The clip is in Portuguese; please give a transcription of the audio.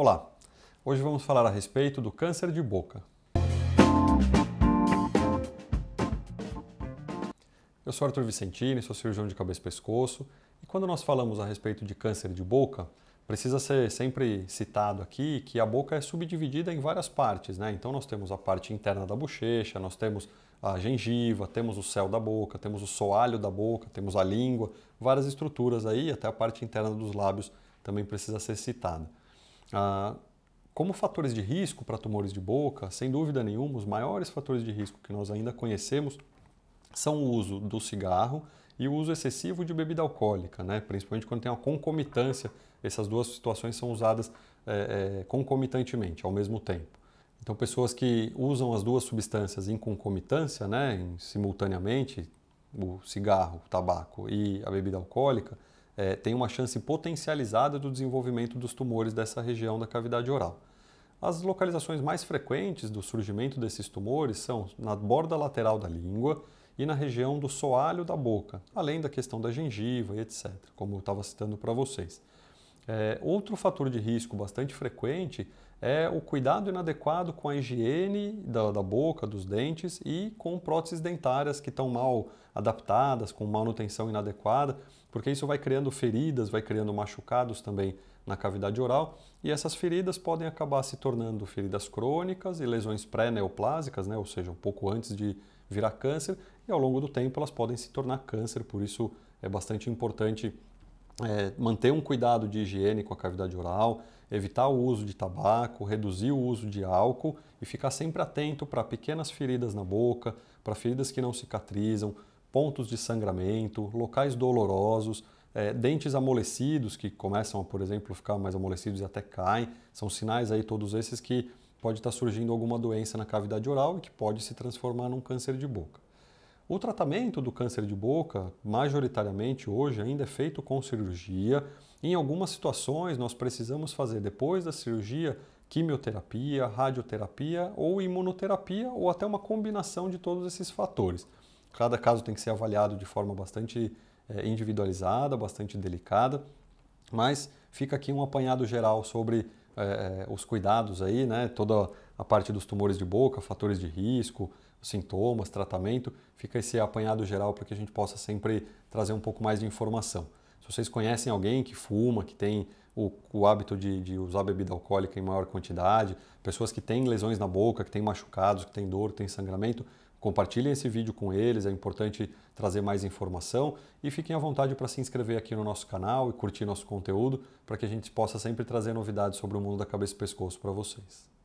Olá, hoje vamos falar a respeito do câncer de boca. Eu sou Arthur Vicentini, sou cirurgião de cabeça e pescoço, e quando nós falamos a respeito de câncer de boca, precisa ser sempre citado aqui que a boca é subdividida em várias partes, né? Então nós temos a parte interna da bochecha, nós temos a gengiva, temos o céu da boca, temos o soalho da boca, temos a língua, várias estruturas aí, até a parte interna dos lábios também precisa ser citada. Ah, como fatores de risco para tumores de boca, sem dúvida nenhuma, os maiores fatores de risco que nós ainda conhecemos são o uso do cigarro e o uso excessivo de bebida alcoólica, né? principalmente quando tem uma concomitância. Essas duas situações são usadas é, é, concomitantemente, ao mesmo tempo. Então, pessoas que usam as duas substâncias em concomitância, né, em, simultaneamente, o cigarro, o tabaco e a bebida alcoólica, é, tem uma chance potencializada do desenvolvimento dos tumores dessa região da cavidade oral. As localizações mais frequentes do surgimento desses tumores são na borda lateral da língua e na região do soalho da boca, além da questão da gengiva e etc., como eu estava citando para vocês. É, outro fator de risco bastante frequente é o cuidado inadequado com a higiene da, da, boca, dos dentes e com próteses dentárias que estão mal adaptadas, com manutenção inadequada, porque isso vai criando feridas, vai criando machucados também na cavidade oral e essas feridas podem acabar se tornando feridas crônicas e lesões pré-neoplásicas, né, ou seja, um pouco antes de virar câncer, e ao longo do tempo elas podem se tornar câncer, por isso é bastante importante é, manter um cuidado de higiene com a cavidade oral, evitar o uso de tabaco, reduzir o uso de álcool e ficar sempre atento para pequenas feridas na boca, para feridas que não cicatrizam, pontos de sangramento, locais dolorosos, é, dentes amolecidos que começam por exemplo, ficar mais amolecidos e até caem. São sinais aí todos esses que pode estar surgindo alguma doença na cavidade oral e que pode se transformar num câncer de boca. O tratamento do câncer de boca, majoritariamente hoje, ainda é feito com cirurgia. Em algumas situações, nós precisamos fazer, depois da cirurgia, quimioterapia, radioterapia ou imunoterapia, ou até uma combinação de todos esses fatores. Cada caso tem que ser avaliado de forma bastante é, individualizada, bastante delicada, mas fica aqui um apanhado geral sobre é, os cuidados aí, né? Toda a parte dos tumores de boca, fatores de risco, sintomas, tratamento, fica esse apanhado geral para que a gente possa sempre trazer um pouco mais de informação. Se vocês conhecem alguém que fuma, que tem o, o hábito de, de, usar bebida alcoólica em maior quantidade, pessoas que têm lesões na boca, que têm machucados, que têm dor, que têm sangramento, compartilhem esse vídeo com eles, é importante trazer mais informação e fiquem à vontade para se inscrever aqui no nosso canal e curtir nosso conteúdo para que a gente possa sempre trazer novidades sobre o mundo da cabeça e pescoço para vocês.